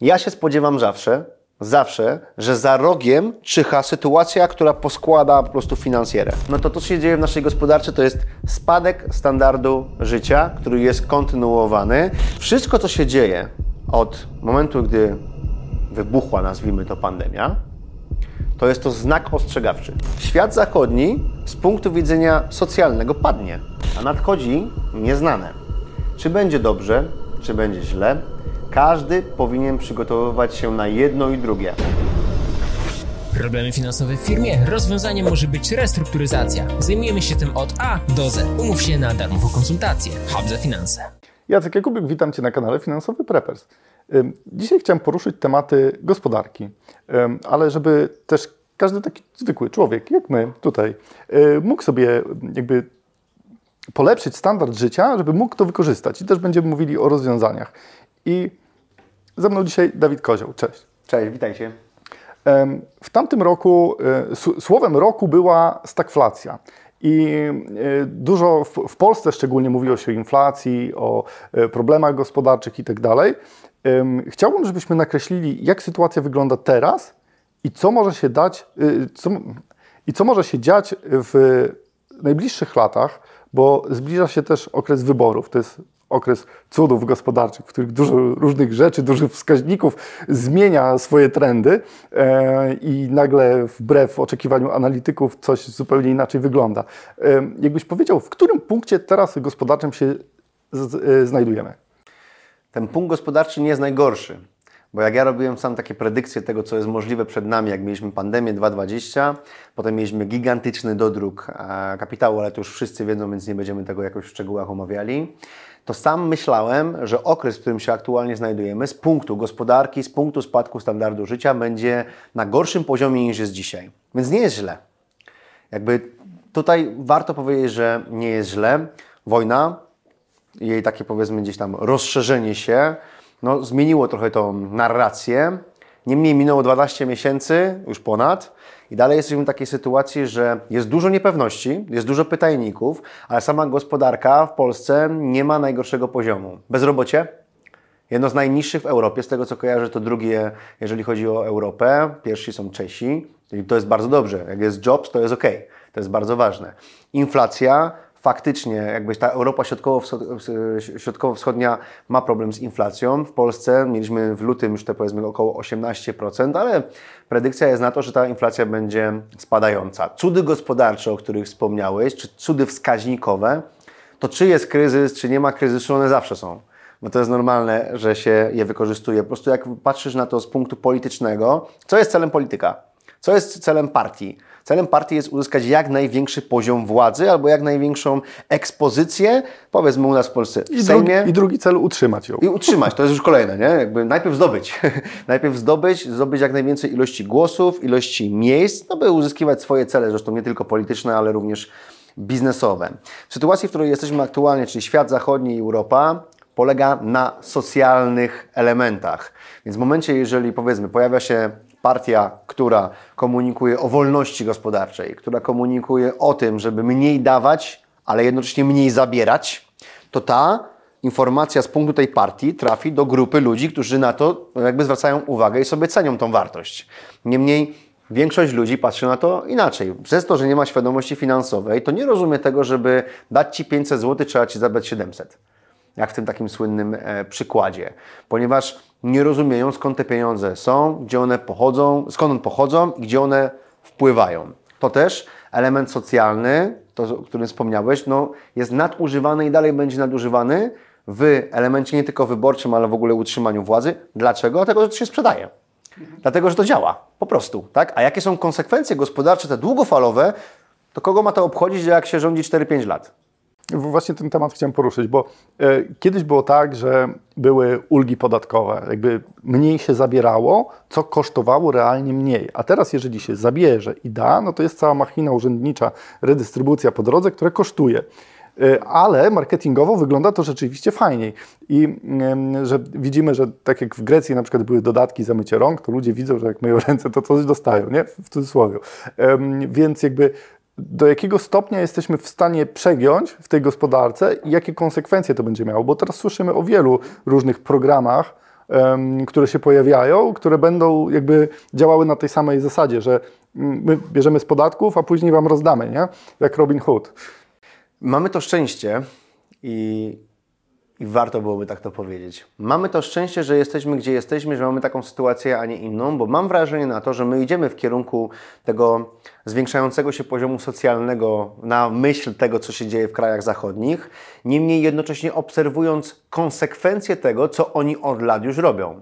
Ja się spodziewam zawsze, zawsze, że za rogiem czyha sytuacja, która poskłada po prostu finansjerę. No to to, co się dzieje w naszej gospodarce, to jest spadek standardu życia, który jest kontynuowany. Wszystko, co się dzieje od momentu, gdy wybuchła, nazwijmy to, pandemia, to jest to znak ostrzegawczy. Świat zachodni z punktu widzenia socjalnego padnie, a nadchodzi nieznane. Czy będzie dobrze, czy będzie źle, każdy powinien przygotowywać się na jedno i drugie. Problemy finansowe w firmie? Rozwiązaniem może być restrukturyzacja. Zajmujemy się tym od A do Z. Umów się na darmową konsultację. Hub za finanse. Jacek Jakubik, witam Cię na kanale Finansowy Preppers. Dzisiaj chciałem poruszyć tematy gospodarki, ale żeby też każdy taki zwykły człowiek, jak my tutaj, mógł sobie jakby polepszyć standard życia, żeby mógł to wykorzystać. I też będziemy mówili o rozwiązaniach. I ze mną dzisiaj Dawid Kozioł. Cześć. Cześć, witajcie. W tamtym roku, e, słowem roku była stagflacja. I e, dużo w Polsce szczególnie mówiło się o inflacji, o e, problemach gospodarczych i tak dalej. Chciałbym, żebyśmy nakreślili, jak sytuacja wygląda teraz i co może się dać, co, i co może się dziać w najbliższych latach, bo zbliża się też okres wyborów. To jest okres cudów gospodarczych, w których dużo różnych rzeczy, dużo wskaźników zmienia swoje trendy e, i nagle wbrew oczekiwaniu analityków coś zupełnie inaczej wygląda. E, jakbyś powiedział, w którym punkcie teraz gospodarczym się e, znajdujemy? Ten punkt gospodarczy nie jest najgorszy. Bo jak ja robiłem sam takie predykcje tego, co jest możliwe przed nami, jak mieliśmy pandemię 2020, potem mieliśmy gigantyczny dodruk kapitału, ale to już wszyscy wiedzą, więc nie będziemy tego jakoś w szczegółach omawiali, to sam myślałem, że okres, w którym się aktualnie znajdujemy, z punktu gospodarki, z punktu spadku standardu życia, będzie na gorszym poziomie niż jest dzisiaj. Więc nie jest źle. Jakby tutaj warto powiedzieć, że nie jest źle. Wojna, jej takie powiedzmy gdzieś tam rozszerzenie się, no, zmieniło trochę tą narrację. Niemniej minęło 12 miesięcy, już ponad, i dalej jesteśmy w takiej sytuacji, że jest dużo niepewności, jest dużo pytajników, ale sama gospodarka w Polsce nie ma najgorszego poziomu. Bezrobocie? Jedno z najniższych w Europie, z tego co kojarzę, to drugie, jeżeli chodzi o Europę. Pierwsi są Czesi, i to jest bardzo dobrze. Jak jest jobs, to jest ok. To jest bardzo ważne. Inflacja faktycznie jakby ta Europa środkowo-wschodnia ma problem z inflacją. W Polsce mieliśmy w lutym już te powiedzmy około 18%, ale predykcja jest na to, że ta inflacja będzie spadająca. Cudy gospodarcze, o których wspomniałeś, czy cudy wskaźnikowe, to czy jest kryzys, czy nie ma kryzysu, one zawsze są. Bo to jest normalne, że się je wykorzystuje. Po prostu jak patrzysz na to z punktu politycznego, co jest celem polityka? Co jest celem partii? Celem partii jest uzyskać jak największy poziom władzy albo jak największą ekspozycję, powiedzmy u nas w Polsce w I, Sejmie. Drugi, I drugi cel utrzymać ją. I utrzymać, to jest już kolejne, nie? Jakby najpierw zdobyć. najpierw zdobyć, zdobyć jak najwięcej ilości głosów, ilości miejsc, no by uzyskiwać swoje cele, zresztą nie tylko polityczne, ale również biznesowe. W sytuacji, w której jesteśmy aktualnie, czyli świat zachodni i Europa, polega na socjalnych elementach. Więc w momencie, jeżeli powiedzmy pojawia się partia, która komunikuje o wolności gospodarczej, która komunikuje o tym, żeby mniej dawać, ale jednocześnie mniej zabierać, to ta informacja z punktu tej partii trafi do grupy ludzi, którzy na to jakby zwracają uwagę i sobie cenią tą wartość. Niemniej większość ludzi patrzy na to inaczej. Przez to, że nie ma świadomości finansowej, to nie rozumie tego, żeby dać Ci 500 zł, trzeba Ci zabrać 700 jak w tym takim słynnym e, przykładzie, ponieważ nie rozumieją skąd te pieniądze są, gdzie one pochodzą, skąd one pochodzą i gdzie one wpływają. To też element socjalny, to, o którym wspomniałeś, no, jest nadużywany i dalej będzie nadużywany w elemencie nie tylko wyborczym, ale w ogóle utrzymaniu władzy. Dlaczego? Dlatego, że to się sprzedaje. Dlatego, że to działa. Po prostu. Tak? A jakie są konsekwencje gospodarcze, te długofalowe, to kogo ma to obchodzić, jak się rządzi 4-5 lat? Właśnie ten temat chciałem poruszyć, bo e, kiedyś było tak, że były ulgi podatkowe, jakby mniej się zabierało, co kosztowało realnie mniej. A teraz, jeżeli się zabierze i da, no to jest cała machina urzędnicza, redystrybucja po drodze, która kosztuje e, ale marketingowo wygląda to rzeczywiście fajniej. I że widzimy, że tak jak w Grecji na przykład były dodatki za mycie rąk, to ludzie widzą, że jak myją ręce, to coś dostają, nie? W cudzysłowie. Więc jakby do jakiego stopnia jesteśmy w stanie przegiąć w tej gospodarce i jakie konsekwencje to będzie miało. Bo teraz słyszymy o wielu różnych programach, em, które się pojawiają, które będą jakby działały na tej samej zasadzie, że mm, my bierzemy z podatków, a później wam rozdamy, nie? Jak Robin Hood. Mamy to szczęście i, i warto byłoby tak to powiedzieć. Mamy to szczęście, że jesteśmy gdzie jesteśmy, że mamy taką sytuację, a nie inną, bo mam wrażenie na to, że my idziemy w kierunku tego zwiększającego się poziomu socjalnego na myśl tego, co się dzieje w krajach zachodnich, niemniej jednocześnie obserwując konsekwencje tego, co oni od lat już robią.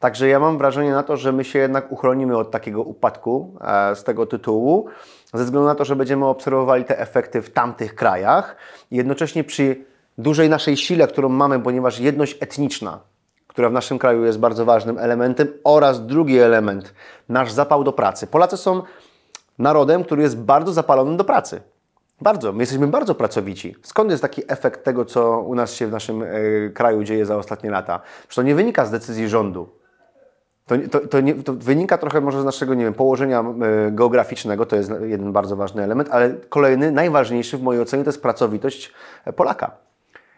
Także ja mam wrażenie na to, że my się jednak uchronimy od takiego upadku e, z tego tytułu, ze względu na to, że będziemy obserwowali te efekty w tamtych krajach jednocześnie przy dużej naszej sile, którą mamy, ponieważ jedność etniczna, która w naszym kraju jest bardzo ważnym elementem, oraz drugi element, nasz zapał do pracy. Polacy są narodem, który jest bardzo zapalony do pracy. Bardzo. My jesteśmy bardzo pracowici. Skąd jest taki efekt tego, co u nas się w naszym e, kraju dzieje za ostatnie lata? Przecież to nie wynika z decyzji rządu. To, to, to, nie, to, wynika trochę może z naszego, nie wiem, położenia y, geograficznego, to jest jeden bardzo ważny element, ale kolejny, najważniejszy w mojej ocenie to jest pracowitość e, Polaka.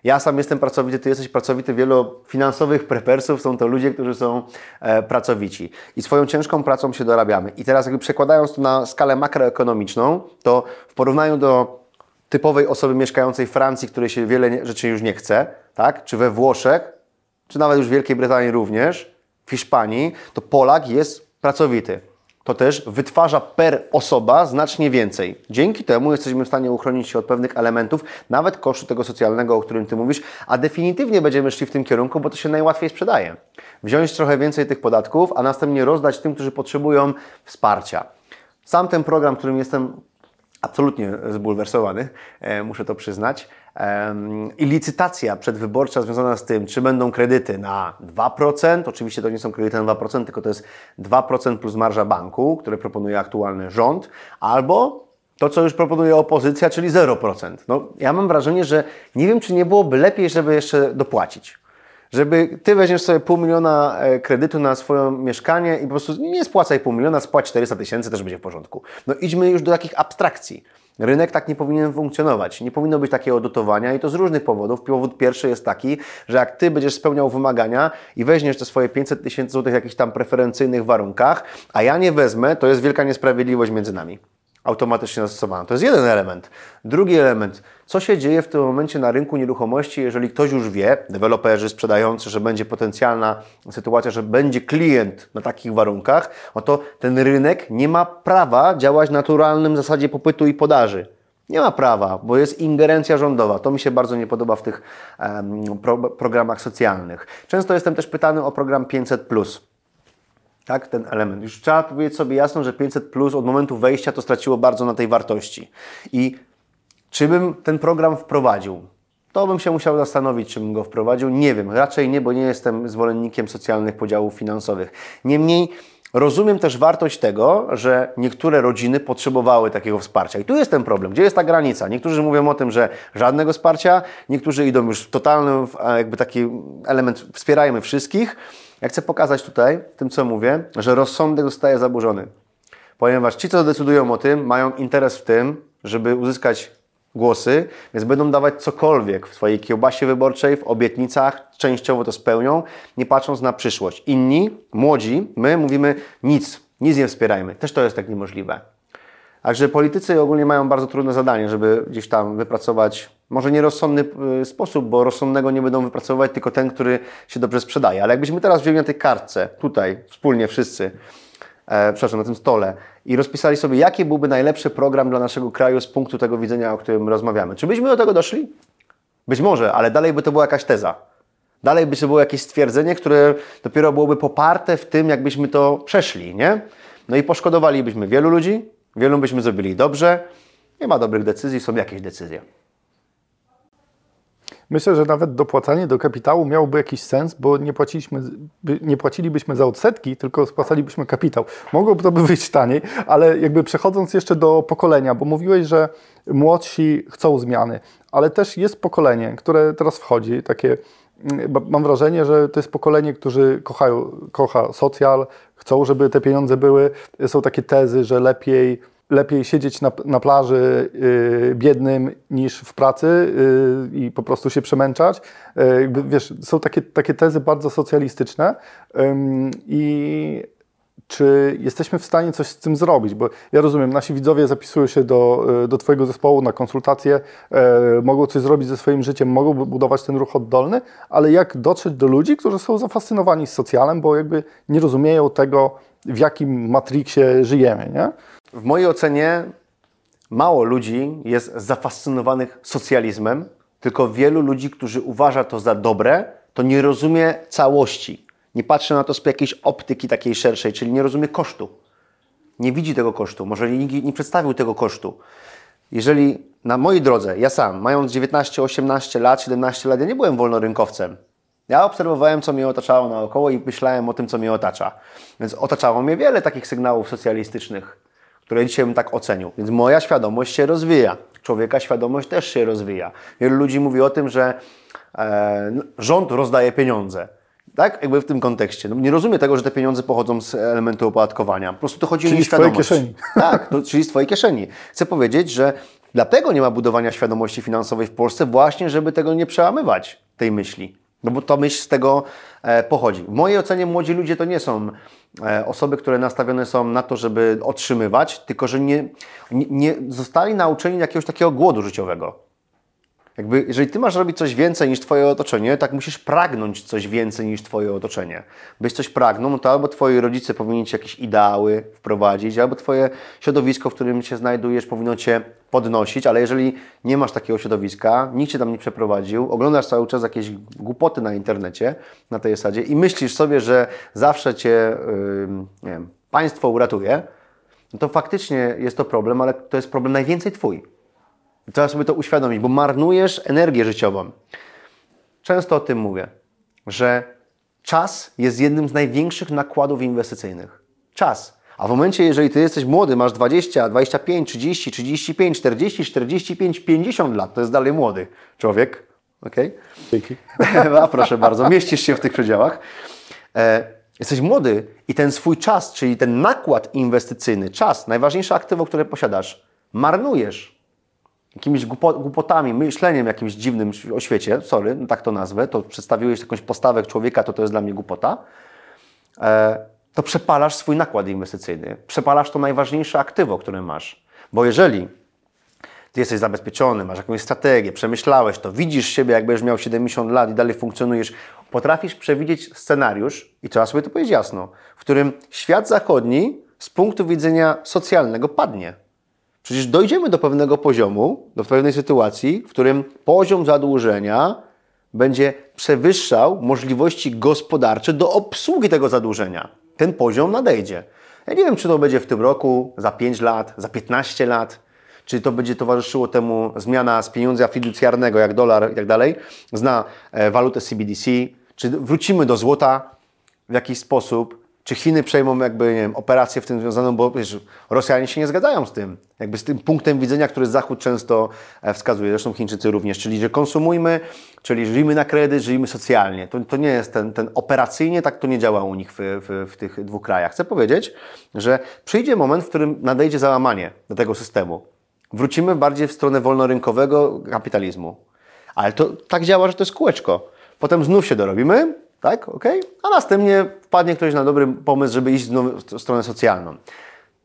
Ja sam jestem pracowity, ty jesteś pracowity, wielu finansowych prepersów są to ludzie, którzy są e, pracowici i swoją ciężką pracą się dorabiamy. I teraz jakby przekładając to na skalę makroekonomiczną, to w porównaniu do typowej osoby mieszkającej w Francji, której się wiele rzeczy już nie chce, tak? czy we Włoszech, czy nawet już w Wielkiej Brytanii również, w Hiszpanii, to Polak jest pracowity. To też wytwarza per osoba znacznie więcej. Dzięki temu jesteśmy w stanie uchronić się od pewnych elementów, nawet kosztu tego socjalnego, o którym Ty mówisz, a definitywnie będziemy szli w tym kierunku, bo to się najłatwiej sprzedaje. Wziąć trochę więcej tych podatków, a następnie rozdać tym, którzy potrzebują wsparcia. Sam ten program, którym jestem absolutnie zbulwersowany, e, muszę to przyznać, i licytacja przedwyborcza związana z tym, czy będą kredyty na 2%, oczywiście to nie są kredyty na 2%, tylko to jest 2% plus marża banku, które proponuje aktualny rząd, albo to, co już proponuje opozycja, czyli 0%. No, ja mam wrażenie, że nie wiem, czy nie byłoby lepiej, żeby jeszcze dopłacić. Żeby ty weźmiesz sobie pół miliona e, kredytu na swoje mieszkanie i po prostu nie spłacaj pół miliona, spłać 400 tysięcy, też będzie w porządku. No idźmy już do takich abstrakcji. Rynek tak nie powinien funkcjonować. Nie powinno być takiego dotowania i to z różnych powodów. Powód pierwszy jest taki, że jak Ty będziesz spełniał wymagania i weźmiesz te swoje 500 tysięcy złotych w jakichś tam preferencyjnych warunkach, a ja nie wezmę, to jest wielka niesprawiedliwość między nami automatycznie zastosowana. To jest jeden element. Drugi element, co się dzieje w tym momencie na rynku nieruchomości, jeżeli ktoś już wie, deweloperzy, sprzedający, że będzie potencjalna sytuacja, że będzie klient na takich warunkach, oto ten rynek nie ma prawa działać naturalnym zasadzie popytu i podaży. Nie ma prawa, bo jest ingerencja rządowa. To mi się bardzo nie podoba w tych um, pro, programach socjalnych. Często jestem też pytany o program 500 tak, ten element. Już trzeba powiedzieć sobie jasno, że 500 plus od momentu wejścia to straciło bardzo na tej wartości. I czy bym ten program wprowadził? To bym się musiał zastanowić, czy bym go wprowadził. Nie wiem, raczej nie, bo nie jestem zwolennikiem socjalnych podziałów finansowych. Niemniej rozumiem też wartość tego, że niektóre rodziny potrzebowały takiego wsparcia. I tu jest ten problem. Gdzie jest ta granica? Niektórzy mówią o tym, że żadnego wsparcia, niektórzy idą już w totalny jakby taki element wspierajmy wszystkich. Ja chcę pokazać tutaj, tym co mówię, że rozsądek zostaje zaburzony. Ponieważ ci, co decydują o tym, mają interes w tym, żeby uzyskać głosy, więc będą dawać cokolwiek w swojej kiełbasie wyborczej, w obietnicach, częściowo to spełnią, nie patrząc na przyszłość. Inni, młodzi, my mówimy nic, nic nie wspierajmy. Też to jest tak niemożliwe. Także politycy ogólnie mają bardzo trudne zadanie, żeby gdzieś tam wypracować może nierozsądny y, sposób, bo rozsądnego nie będą wypracowywać tylko ten, który się dobrze sprzedaje. Ale jakbyśmy teraz wzięli na tej kartce, tutaj, wspólnie wszyscy, e, przepraszam, na tym stole i rozpisali sobie, jaki byłby najlepszy program dla naszego kraju z punktu tego widzenia, o którym rozmawiamy. Czy byśmy do tego doszli? Być może, ale dalej by to była jakaś teza. Dalej by to było jakieś stwierdzenie, które dopiero byłoby poparte w tym, jakbyśmy to przeszli, nie? No i poszkodowalibyśmy wielu ludzi, wielu byśmy zrobili dobrze. Nie ma dobrych decyzji, są jakieś decyzje. Myślę, że nawet dopłacanie do kapitału miałoby jakiś sens, bo nie, płaciliśmy, nie płacilibyśmy za odsetki, tylko spłacalibyśmy kapitał. Mogłoby to by wyjść taniej, ale jakby przechodząc jeszcze do pokolenia, bo mówiłeś, że młodsi chcą zmiany, ale też jest pokolenie, które teraz wchodzi, takie mm, mam wrażenie, że to jest pokolenie, którzy kochają, kocha socjal, chcą, żeby te pieniądze były. Są takie tezy, że lepiej lepiej siedzieć na, na plaży y, biednym niż w pracy y, i po prostu się przemęczać. Y, jakby, wiesz, są takie, takie tezy bardzo socjalistyczne i czy jesteśmy w stanie coś z tym zrobić? Bo ja rozumiem, nasi widzowie zapisują się do, y, do Twojego zespołu na konsultacje, e, mogą coś zrobić ze swoim życiem, mogą budować ten ruch oddolny, ale jak dotrzeć do ludzi, którzy są zafascynowani socjalem, bo jakby nie rozumieją tego, w jakim matriksie żyjemy, nie? W mojej ocenie mało ludzi jest zafascynowanych socjalizmem, tylko wielu ludzi, którzy uważa to za dobre, to nie rozumie całości. Nie patrzy na to z jakiejś optyki takiej szerszej, czyli nie rozumie kosztu. Nie widzi tego kosztu, może nikt nie przedstawił tego kosztu. Jeżeli na mojej drodze, ja sam, mając 19, 18 lat, 17 lat, ja nie byłem wolnorynkowcem. Ja obserwowałem, co mnie otaczało naokoło i myślałem o tym, co mnie otacza. Więc otaczało mnie wiele takich sygnałów socjalistycznych, które dzisiaj bym tak ocenił. Więc moja świadomość się rozwija. Człowieka świadomość też się rozwija. Wielu ludzi mówi o tym, że e, rząd rozdaje pieniądze. Tak? Jakby w tym kontekście. No, nie rozumie tego, że te pieniądze pochodzą z elementu opodatkowania. Po prostu to chodzi czyli o nieświadomość. z twojej kieszeni. Tak, to, czyli z Twojej kieszeni. Chcę powiedzieć, że dlatego nie ma budowania świadomości finansowej w Polsce właśnie, żeby tego nie przełamywać, tej myśli. No bo to myśl z tego e, pochodzi. W mojej ocenie młodzi ludzie to nie są e, osoby, które nastawione są na to, żeby otrzymywać, tylko że nie, nie, nie zostali nauczeni jakiegoś takiego głodu życiowego. Jakby, jeżeli ty masz robić coś więcej niż twoje otoczenie, tak musisz pragnąć coś więcej niż twoje otoczenie. Byś coś pragnął, no to albo twoi rodzice powinni ci jakieś ideały wprowadzić, albo twoje środowisko, w którym się znajdujesz, powinno cię podnosić, ale jeżeli nie masz takiego środowiska, nikt cię tam nie przeprowadził, oglądasz cały czas jakieś głupoty na internecie na tej zasadzie i myślisz sobie, że zawsze cię, yy, nie wiem, państwo uratuje, no to faktycznie jest to problem, ale to jest problem najwięcej twój. Trzeba sobie to uświadomić, bo marnujesz energię życiową. Często o tym mówię, że czas jest jednym z największych nakładów inwestycyjnych. Czas. A w momencie, jeżeli ty jesteś młody, masz 20, 25, 30, 35, 40, 45, 50 lat, to jest dalej młody człowiek. Okay? Dzięki. A proszę bardzo, mieścisz się w tych przedziałach. E, jesteś młody i ten swój czas, czyli ten nakład inwestycyjny, czas, najważniejsze aktywo, które posiadasz, marnujesz jakimiś głupotami, myśleniem jakimś dziwnym o świecie, sorry, no tak to nazwę, to przedstawiłeś jakąś postawę człowieka, to to jest dla mnie głupota, e, to przepalasz swój nakład inwestycyjny. Przepalasz to najważniejsze aktywo, które masz. Bo jeżeli ty jesteś zabezpieczony, masz jakąś strategię, przemyślałeś to, widzisz siebie, jak będziesz miał 70 lat i dalej funkcjonujesz, potrafisz przewidzieć scenariusz, i trzeba sobie to powiedzieć jasno, w którym świat zachodni z punktu widzenia socjalnego padnie. Przecież dojdziemy do pewnego poziomu, do pewnej sytuacji, w którym poziom zadłużenia będzie przewyższał możliwości gospodarcze do obsługi tego zadłużenia. Ten poziom nadejdzie. Ja nie wiem, czy to będzie w tym roku, za 5 lat, za 15 lat, czy to będzie towarzyszyło temu zmiana z pieniądza fiducjarnego, jak dolar i tak dalej, zna e, walutę CBDC, czy wrócimy do złota w jakiś sposób, czy Chiny przejmą jakby, nie wiem, operację w tym związaną, bo wiesz, Rosjanie się nie zgadzają z tym. Jakby z tym punktem widzenia, który Zachód często e, wskazuje, zresztą Chińczycy również, czyli że konsumujmy, czyli żyjmy na kredyt, żyjmy socjalnie. To, to nie jest ten, ten operacyjnie, tak to nie działa u nich w, w, w tych dwóch krajach. Chcę powiedzieć, że przyjdzie moment, w którym nadejdzie załamanie do tego systemu. Wrócimy bardziej w stronę wolnorynkowego kapitalizmu. Ale to tak działa, że to jest kółeczko. Potem znów się dorobimy, tak? ok? A następnie wpadnie ktoś na dobry pomysł, żeby iść w stronę socjalną.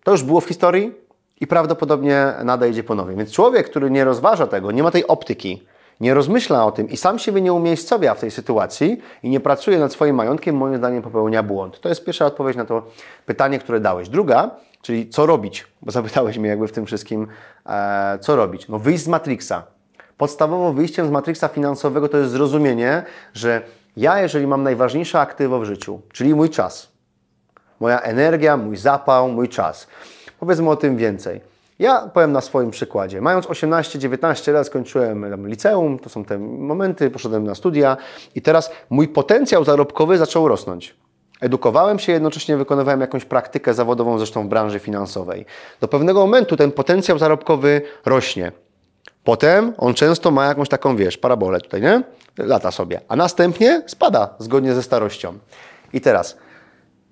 To już było w historii i prawdopodobnie nadejdzie ponownie. Więc człowiek, który nie rozważa tego, nie ma tej optyki, nie rozmyśla o tym i sam siebie nie umiejscowia w tej sytuacji i nie pracuje nad swoim majątkiem, moim zdaniem popełnia błąd. To jest pierwsza odpowiedź na to pytanie, które dałeś. Druga, czyli co robić, bo zapytałeś mnie jakby w tym wszystkim, e, co robić. No wyjść z Matrixa. Podstawowo wyjściem z Matrixa finansowego to jest zrozumienie, że ja, jeżeli mam najważniejsze aktywo w życiu, czyli mój czas, moja energia, mój zapał, mój czas, powiedzmy o tym więcej. Ja powiem na swoim przykładzie. Mając 18-19 lat skończyłem liceum, to są te momenty, poszedłem na studia i teraz mój potencjał zarobkowy zaczął rosnąć. Edukowałem się, jednocześnie wykonywałem jakąś praktykę zawodową, zresztą w branży finansowej. Do pewnego momentu ten potencjał zarobkowy rośnie. Potem on często ma jakąś taką, wiesz, parabolę tutaj, nie? Lata sobie. A następnie spada zgodnie ze starością. I teraz,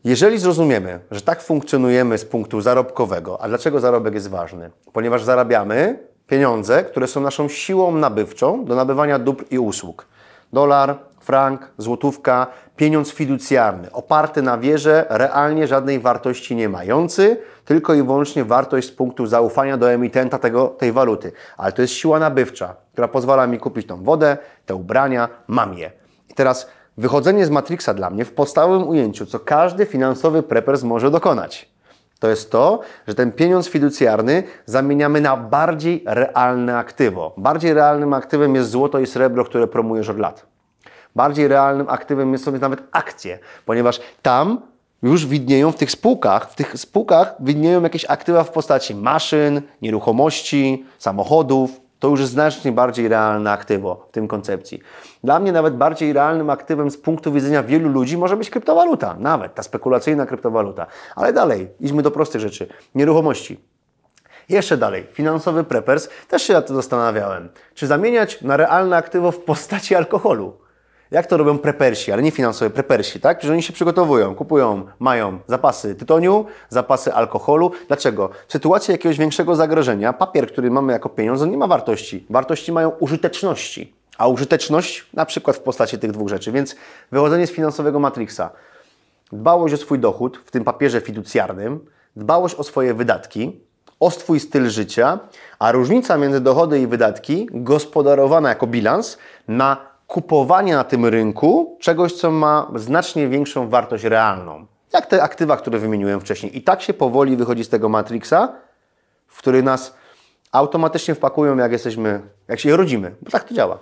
Jeżeli zrozumiemy, że tak funkcjonujemy z punktu zarobkowego, a dlaczego zarobek jest ważny? Ponieważ zarabiamy pieniądze, które są naszą siłą nabywczą do nabywania dóbr i usług. Dolar, frank, złotówka, pieniądz fiducjarny, oparty na wierze, realnie żadnej wartości nie mający, tylko i wyłącznie wartość z punktu zaufania do emitenta tego, tej waluty. Ale to jest siła nabywcza, która pozwala mi kupić tą wodę, te ubrania, mam je. I teraz wychodzenie z Matrixa dla mnie w podstawowym ujęciu, co każdy finansowy preppers może dokonać. To jest to, że ten pieniądz fiducjarny zamieniamy na bardziej realne aktywo. Bardziej realnym aktywem jest złoto i srebro, które promujesz od lat. Bardziej realnym aktywem sobie nawet akcje, ponieważ tam już widnieją w tych spółkach, w tych spółkach widnieją jakieś aktywa w postaci maszyn, nieruchomości, samochodów. To już jest znacznie bardziej realne aktywo w tym koncepcji. Dla mnie nawet bardziej realnym aktywem z punktu widzenia wielu ludzi może być kryptowaluta, nawet ta spekulacyjna kryptowaluta. Ale dalej, idźmy do prostych rzeczy. Nieruchomości. Jeszcze dalej, finansowy preppers, też się nad tym zastanawiałem. Czy zamieniać na realne aktywo w postaci alkoholu? Jak to robią prepersi, ale nie finansowe, prepersi, tak? Że oni się przygotowują, kupują, mają zapasy tytoniu, zapasy alkoholu. Dlaczego? W sytuacji jakiegoś większego zagrożenia, papier, który mamy jako pieniądz, on nie ma wartości. Wartości mają użyteczności. A użyteczność na przykład w postaci tych dwóch rzeczy. Więc wychodzenie z finansowego matrixa, dbałość o swój dochód, w tym papierze fiducjarnym, dbałość o swoje wydatki, o swój styl życia, a różnica między dochody i wydatki gospodarowana jako bilans na kupowanie na tym rynku czegoś, co ma znacznie większą wartość realną. Jak te aktywa, które wymieniłem wcześniej. I tak się powoli wychodzi z tego Matrixa, w który nas automatycznie wpakują, jak jesteśmy, jak się rodzimy. Bo tak to działa.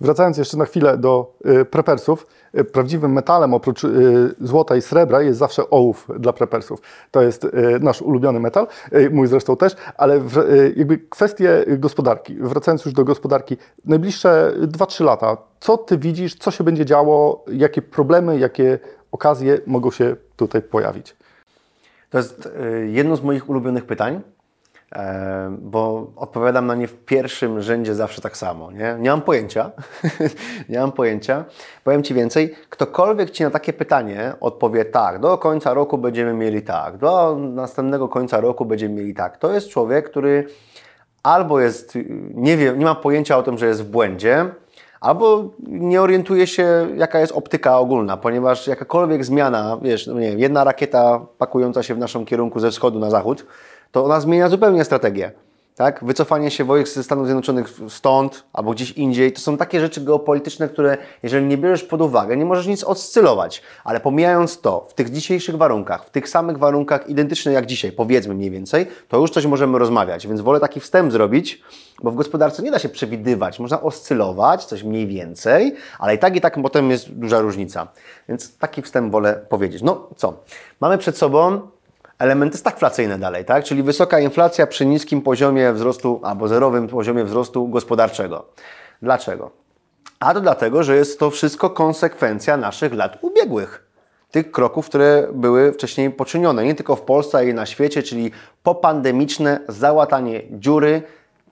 Wracając jeszcze na chwilę do y, prepersów, y, prawdziwym metalem oprócz y, złota i srebra jest zawsze ołów dla prepersów. To jest nasz ulubiony metal, mój zresztą też, ale jakby kwestie gospodarki, wracając już do gospodarki, najbliższe 2-3 lata, co Ty widzisz, co się będzie działo, jakie problemy, jakie okazje mogą się tutaj pojawić? To jest jedno z moich ulubionych pytań bo odpowiadam na nie w pierwszym rzędzie zawsze tak samo. Nie, nie mam pojęcia. nie mam pojęcia. Powiem Ci więcej, ktokolwiek Ci na takie pytanie odpowie tak, do końca roku będziemy mieli tak, do następnego końca roku będziemy mieli tak. To jest człowiek, który albo jest, nie wie, nie ma pojęcia o tym, że jest w błędzie, albo nie orientuje się, jaka jest optyka ogólna, ponieważ jakakolwiek zmiana, wiesz, no nie, jedna rakieta pakująca się w naszym kierunku ze wschodu na zachód, to ona zmienia zupełnie strategię. Tak? Wycofanie się wojsk ze Stanów Zjednoczonych stąd albo gdzieś indziej, to są takie rzeczy geopolityczne, które jeżeli nie bierzesz pod uwagę, nie możesz nic oscylować. Ale pomijając to, w tych dzisiejszych warunkach, w tych samych warunkach identycznych jak dzisiaj, powiedzmy mniej więcej, to już coś możemy rozmawiać. Więc wolę taki wstęp zrobić, bo w gospodarce nie da się przewidywać. Można oscylować, coś mniej więcej, ale i tak i tak potem jest duża różnica. Więc taki wstęp wolę powiedzieć. No co? Mamy przed sobą elementy stagflacyjne dalej, tak? czyli wysoka inflacja przy niskim poziomie wzrostu albo zerowym poziomie wzrostu gospodarczego. Dlaczego? A to dlatego, że jest to wszystko konsekwencja naszych lat ubiegłych. Tych kroków, które były wcześniej poczynione, nie tylko w Polsce, ale i na świecie, czyli popandemiczne załatanie dziury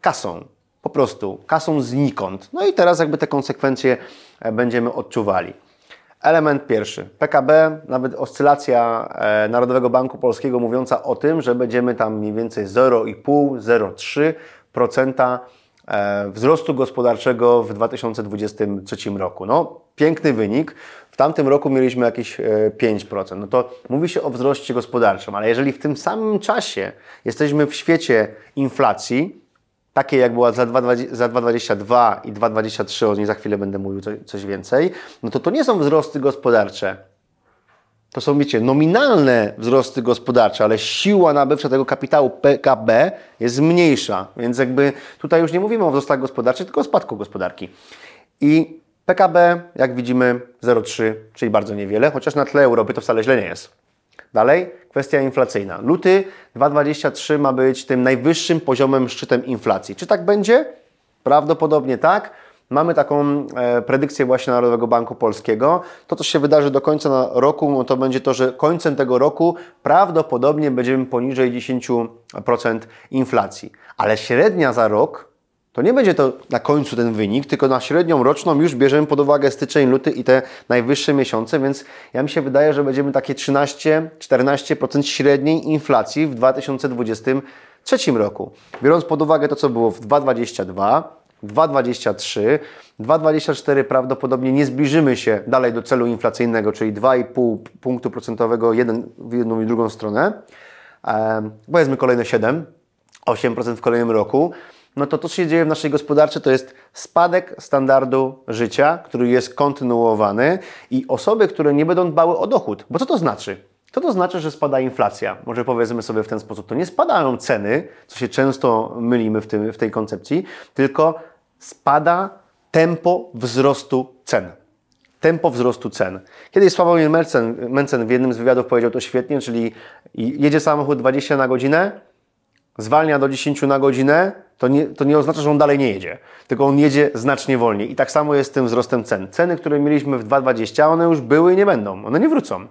kasą. Po prostu kasą znikąd. No i teraz jakby te konsekwencje będziemy odczuwali. Element pierwszy. PKB, nawet oscylacja e, Narodowego Banku Polskiego mówiąca o tym, że będziemy tam mniej więcej 0,5-0,3% e, wzrostu gospodarczego w 2023 roku. No, piękny wynik. W tamtym roku mieliśmy jakieś 5%. E, no to mówi się o wzroście gospodarczym, ale jeżeli w tym samym czasie jesteśmy w świecie inflacji, takie jak była za 2,22 i 2,23, o niej za chwilę będę mówił coś więcej, no to to nie są wzrosty gospodarcze. To są, wiecie, nominalne wzrosty gospodarcze, ale siła nabywcza tego kapitału PKB jest mniejsza. Więc jakby tutaj już nie mówimy o wzrostach gospodarczych, tylko o spadku gospodarki. I PKB, jak widzimy, 0,3, czyli bardzo niewiele, chociaż na tle Europy to wcale źle nie jest. Dalej, kwestia inflacyjna. Luty 2023 ma być tym najwyższym poziomem szczytem inflacji. Czy tak będzie? Prawdopodobnie tak. Mamy taką e, predykcję właśnie Narodowego Banku Polskiego. To, co się wydarzy do końca roku, no to będzie to, że końcem tego roku prawdopodobnie będziemy poniżej 10% inflacji. Ale średnia za rok To nie będzie to na końcu ten wynik, tylko na średnią roczną już bierzemy pod uwagę styczeń, luty i te najwyższe miesiące, więc ja mi się wydaje, że będziemy takie 13-14% średniej inflacji w 2023 roku. Biorąc pod uwagę to, co było w 2022, 2,23, 2,24 prawdopodobnie nie zbliżymy się dalej do celu inflacyjnego, czyli 2,5 punktu procentowego jeden, w jedną i drugą stronę. E, powiedzmy kolejne 7, 8% w kolejnym roku. No to to, co się dzieje w naszej gospodarce, to jest spadek standardu życia, który jest kontynuowany i osoby, które nie będą dbały o dochód. Bo co to znaczy? Co to znaczy, że spada inflacja? Może powiedzmy sobie w ten sposób. To nie spadają ceny, co się często mylimy w, tym, w tej koncepcji, tylko spada tempo wzrostu cen. Tempo wzrostu cen. Kiedyś Sławomir Mencen, w jednym z wywiadów powiedział to świetnie, czyli jedzie samochód 20 na godzinę, zwalnia do 10 na godzinę, to nie, to nie oznacza, że on dalej nie jedzie, tylko on jedzie znacznie wolniej. I tak samo jest z tym wzrostem cen. Ceny, które mieliśmy w 2,20, one już były i nie będą. One nie wrócą.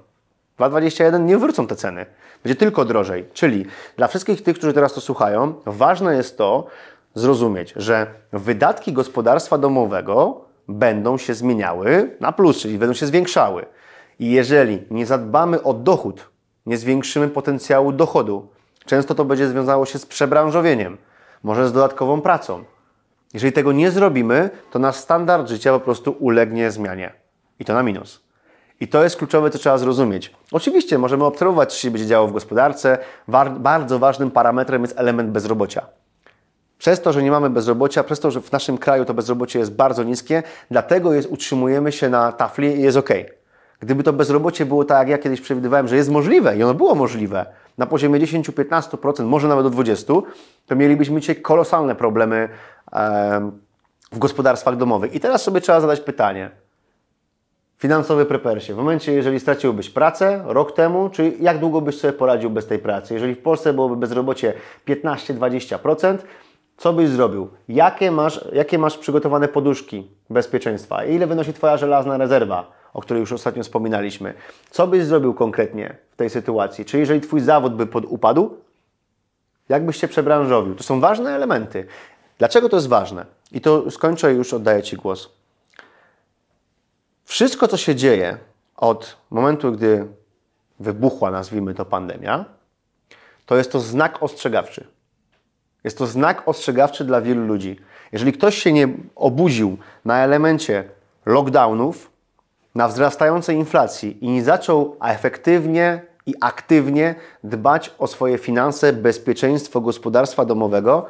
2,21 nie wrócą te ceny. Będzie tylko drożej. Czyli dla wszystkich tych, którzy teraz to słuchają, ważne jest to, zrozumieć, że wydatki gospodarstwa domowego będą się zmieniały na plus, czyli będą się zwiększały. I jeżeli nie zadbamy o dochód, nie zwiększymy potencjału dochodu, często to będzie związało się z przebranżowieniem, może z dodatkową pracą. Jeżeli tego nie zrobimy, to nasz standard życia po prostu ulegnie zmianie. I to na minus. I to jest kluczowe, co trzeba zrozumieć. Oczywiście możemy obserwować, co się będzie działo w gospodarce. bardzo ważnym parametrem jest element bezrobocia. Przez to, że nie mamy bezrobocia, przez to, że w naszym kraju to bezrobocie jest bardzo niskie, dlatego jest, utrzymujemy się na tafli i jest ok. Gdyby to bezrobocie było tak, jak ja kiedyś przewidywałem, że jest możliwe i ono było możliwe, na poziomie 10-15%, może nawet do 20%, to mielibyśmy dzisiaj kolosalne problemy w gospodarstwach domowych. I teraz sobie trzeba zadać pytanie. Finansowy prepersie. W momencie, jeżeli straciłbyś pracę rok temu, czy jak długo byś sobie poradził bez tej pracy? Jeżeli w Polsce byłoby bezrobocie 15-20%, co byś zrobił? Jakie masz, jakie masz przygotowane poduszki bezpieczeństwa? Ile wynosi Twoja żelazna rezerwa, o której już ostatnio wspominaliśmy? Co byś zrobił konkretnie w tej sytuacji? Czy jeżeli Twój zawód by podupadł, jak byś się przebranżowił? To są ważne elementy. Dlaczego to jest ważne? I to skończę już oddaję Ci głos. Wszystko, co się dzieje od momentu, gdy wybuchła, nazwijmy to, pandemia, to jest to znak ostrzegawczy. Jest to znak ostrzegawczy dla wielu ludzi. Jeżeli ktoś się nie obudził na elemencie lockdownów, na wzrastającej inflacji i nie zaczął efektywnie i aktywnie dbać o swoje finanse, bezpieczeństwo gospodarstwa domowego,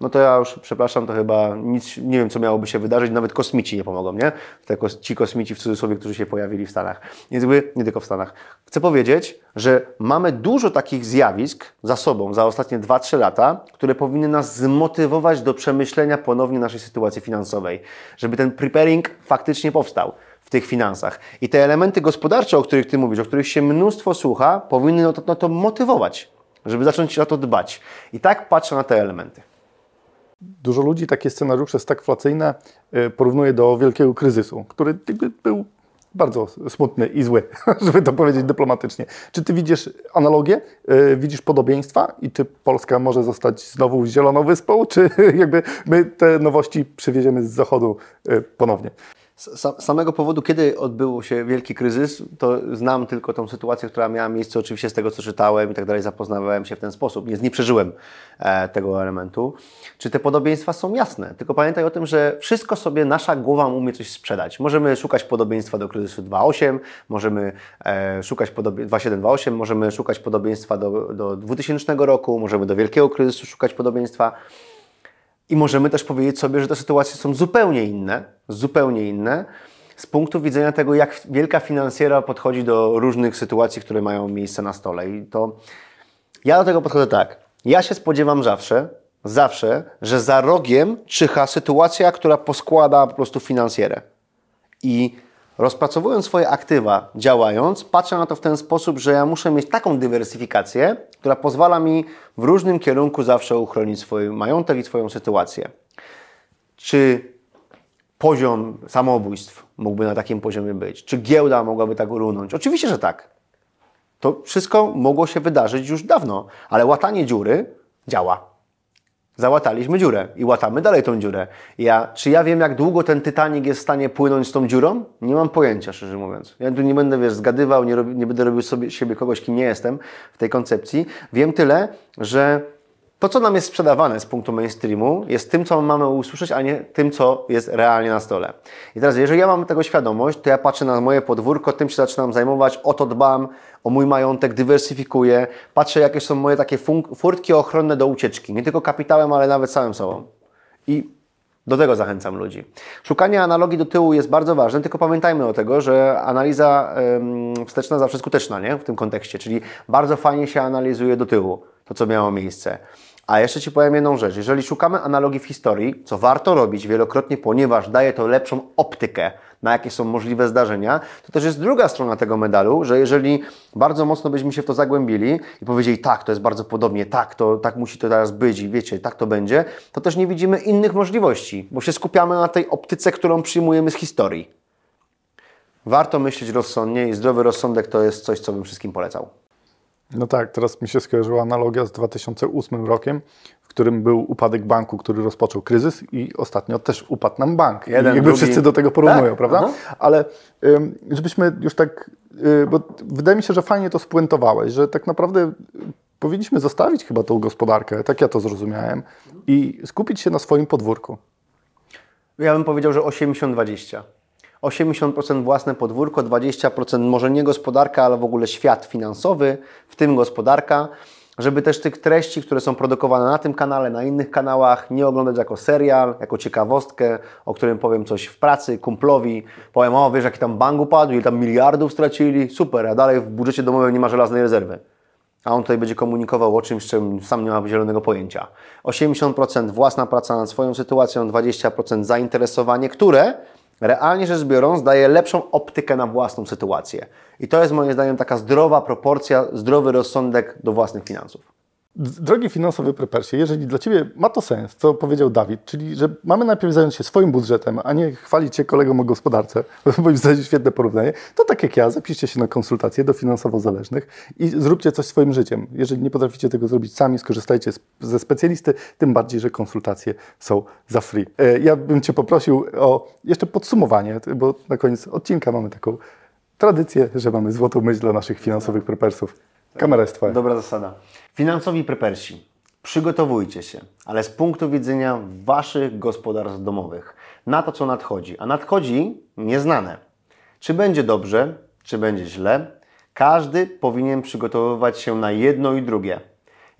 no to ja już, przepraszam, to chyba nic, nie wiem, co miałoby się wydarzyć, nawet kosmici nie pomogą, nie? Te, ci kosmici w cudzysłowie, którzy się pojawili w Stanach. Nie, nie tylko w Stanach. Chcę powiedzieć, że mamy dużo takich zjawisk za sobą, za ostatnie 2-3 lata, które powinny nas zmotywować do przemyślenia ponownie naszej sytuacji finansowej, żeby ten preparing faktycznie powstał w tych finansach. I te elementy gospodarcze, o których Ty mówisz, o których się mnóstwo słucha, powinny no to, no to motywować, żeby zacząć na to dbać. I tak patrzę na te elementy. Dużo ludzi takie scenariusze stagflacyjne y, porównuje do wielkiego kryzysu, który był bardzo smutny i zły, żeby to powiedzieć dyplomatycznie. Czy ty widzisz analogię, y, widzisz podobieństwa i czy Polska może zostać znowu zieloną wyspą, czy jakby my te nowości przywieziemy z zachodu y, ponownie? Z samego powodu, kiedy odbył się wielki kryzys, to znam tylko tą sytuację, która miała miejsce oczywiście z tego, co czytałem i tak dalej, zapoznawałem się w ten sposób. Nie, nie przeżyłem e, tego elementu. Czy te podobieństwa są jasne? Tylko pamiętaj o tym, że wszystko sobie nasza głowa umie coś sprzedać. Możemy szukać podobieństwa do kryzysu 2.8, możemy e, szukać podobieństwa 2.7, możemy szukać podobieństwa do, do 2000 roku, możemy do wielkiego kryzysu szukać podobieństwa. I możemy też powiedzieć sobie, że te sytuacje są zupełnie inne, zupełnie inne z punktu widzenia tego, jak wielka finansjera podchodzi do różnych sytuacji, które mają miejsce na stole. I to ja do tego podchodzę tak. Ja się spodziewam zawsze, zawsze, że za rogiem czyha sytuacja, która poskłada po prostu finansjerę. I rozpracowując swoje aktywa, działając, patrzę na to w ten sposób, że ja muszę mieć taką dywersyfikację, która pozwala mi w różnym kierunku zawsze uchronić swój majątek i swoją sytuację. Czy poziom samobójstw mógłby na takim poziomie być? Czy giełda mogłaby tak runąć? Oczywiście, że tak. To wszystko mogło się wydarzyć już dawno, ale łatanie dziury działa. Załataliśmy dziurę i łatamy dalej tą dziurę. Ja, czy ja wiem, jak długo ten Titanic jest w stanie płynąć z tą dziurą? Nie mam pojęcia, szczerze mówiąc. Ja tu nie będę, wiesz, zgadywał, nie, nie będę robił sobie, siebie kogoś, kim nie jestem w tej koncepcji. Wiem tyle, że to, co nam jest sprzedawane z punktu mainstreamu, jest tym, co mamy usłyszeć, a nie tym, co jest realnie na stole. I teraz, jeżeli ja mam tego świadomość, to ja patrzę na moje podwórko, tym się zaczynam zajmować, o to dbam, o mój majątek, dywersyfikuję, patrzę, jakie są moje takie furtki ochronne do ucieczki, nie tylko kapitałem, ale nawet samym sobą. I do tego zachęcam ludzi. Szukanie analogii do tyłu jest bardzo ważne, tylko pamiętajmy o tego, że analiza wsteczna zawsze skuteczna nie? w tym kontekście, czyli bardzo fajnie się analizuje do tyłu to, co miało miejsce. A jeszcze Ci powiem jedną rzecz. Jeżeli szukamy analogii w historii, co warto robić wielokrotnie, ponieważ daje to lepszą optykę na jakie są możliwe zdarzenia, to też jest druga strona tego medalu, że jeżeli bardzo mocno byśmy się w to zagłębili i powiedzieli, tak, to jest bardzo podobnie, tak, to, tak musi to teraz być i wiecie, tak to będzie, to też nie widzimy innych możliwości, bo się skupiamy na tej optyce, którą przyjmujemy z historii. Warto myśleć rozsądnie i zdrowy rozsądek to jest coś, co bym wszystkim polecał. No tak, teraz mi się skojarzyła analogia z 2008 rokiem, w którym był upadek banku, który rozpoczął kryzys i ostatnio też upadł nam bank. Jeden, jakby drugi... wszyscy do tego porównują, tak? prawda? Aha. Ale żebyśmy już tak, y, bo wydaje mi się, że fajnie to spuentowałeś, że tak naprawdę powinniśmy zostawić chyba tą gospodarkę, tak ja to zrozumiałem, i skupić się na swoim podwórku. Ja bym powiedział, że 80-20. 80% własne podwórko, 20% może nie gospodarka, ale w ogóle świat finansowy, w tym gospodarka, żeby też tych treści, które są produkowane na tym kanale, na innych kanałach, nie oglądać jako serial, jako ciekawostkę, o którym powiem coś w pracy, kumplowi, powiem, o wiesz, jaki tam bank upadł, ile tam miliardów stracili, super, a dalej w budżecie domowym nie ma żelaznej rezerwy. A on tutaj będzie komunikował o czymś, czym sam nie ma zielonego pojęcia. 80% własna praca nad swoją sytuacją, 20% zainteresowanie, które realnie rzecz biorąc, daje lepszą optykę na własną sytuację. I to jest moim zdaniem taka zdrowa proporcja, zdrowy rozsądek do własnych finansów. Drogi finansowy prepersie, jeżeli dla Ciebie ma to sens, co powiedział Dawid, czyli że mamy najpierw zająć się swoim budżetem, a nie chwalić się kolegom o gospodarce, bo zdaniem świetne porównanie, to tak jak ja, zapiszcie się na konsultacje do finansowo zależnych i zróbcie coś swoim życiem. Jeżeli nie potraficie tego zrobić sami, skorzystajcie ze specjalisty, tym bardziej, że konsultacje są za free. E, ja bym Cię poprosił o jeszcze podsumowanie, bo na koniec odcinka mamy taką tradycję, że mamy złotą myśl dla naszych finansowych prepersów. Kamera jest Twoja. Dobra zasada. Finansowi prepersi, przygotowujcie się, ale z punktu widzenia Waszych gospodarstw domowych, na to, co nadchodzi. A nadchodzi nieznane. Czy będzie dobrze, czy będzie źle, każdy powinien przygotowywać się na jedno i drugie.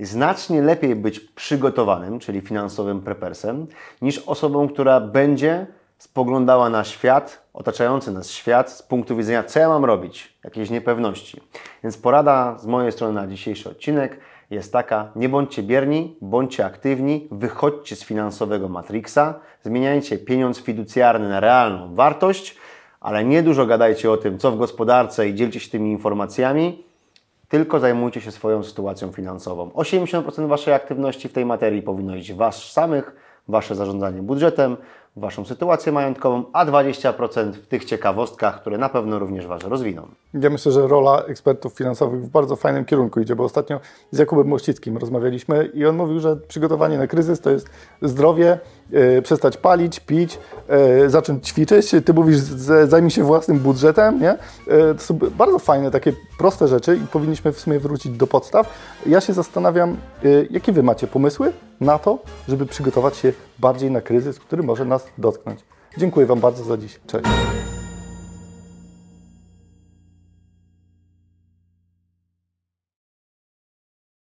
Znacznie lepiej być przygotowanym, czyli finansowym prepersem, niż osobą, która będzie spoglądała na świat, otaczający nas świat, z punktu widzenia, co ja mam robić, jakiejś niepewności. Więc porada z mojej strony na dzisiejszy odcinek jest taka: nie bądźcie bierni, bądźcie aktywni, wychodźcie z finansowego matrixa, zmieniajcie pieniądz fiducjarny na realną wartość, ale nie dużo gadajcie o tym, co w gospodarce i dzielcie się tymi informacjami, tylko zajmujcie się swoją sytuacją finansową. 80% Waszej aktywności w tej materii powinno iść Was samych, Wasze zarządzanie budżetem, Waszą sytuację majątkową, a 20% w tych ciekawostkach, które na pewno również Was rozwiną. Ja myślę, że rola ekspertów finansowych w bardzo fajnym kierunku idzie, bo ostatnio z Jakubem Mościckim rozmawialiśmy i on mówił, że przygotowanie na kryzys to jest zdrowie, yy, przestać palić, pić, yy, zacząć ćwiczyć. Ty mówisz, zajmij się własnym budżetem, nie? Yy, to są bardzo fajne, takie proste rzeczy i powinniśmy w sumie wrócić do podstaw. Ja się zastanawiam, jakie Wy macie pomysły na to, żeby przygotować się bardziej na kryzys, który może nas dotknąć. Dziękuję Wam bardzo za dziś. Cześć.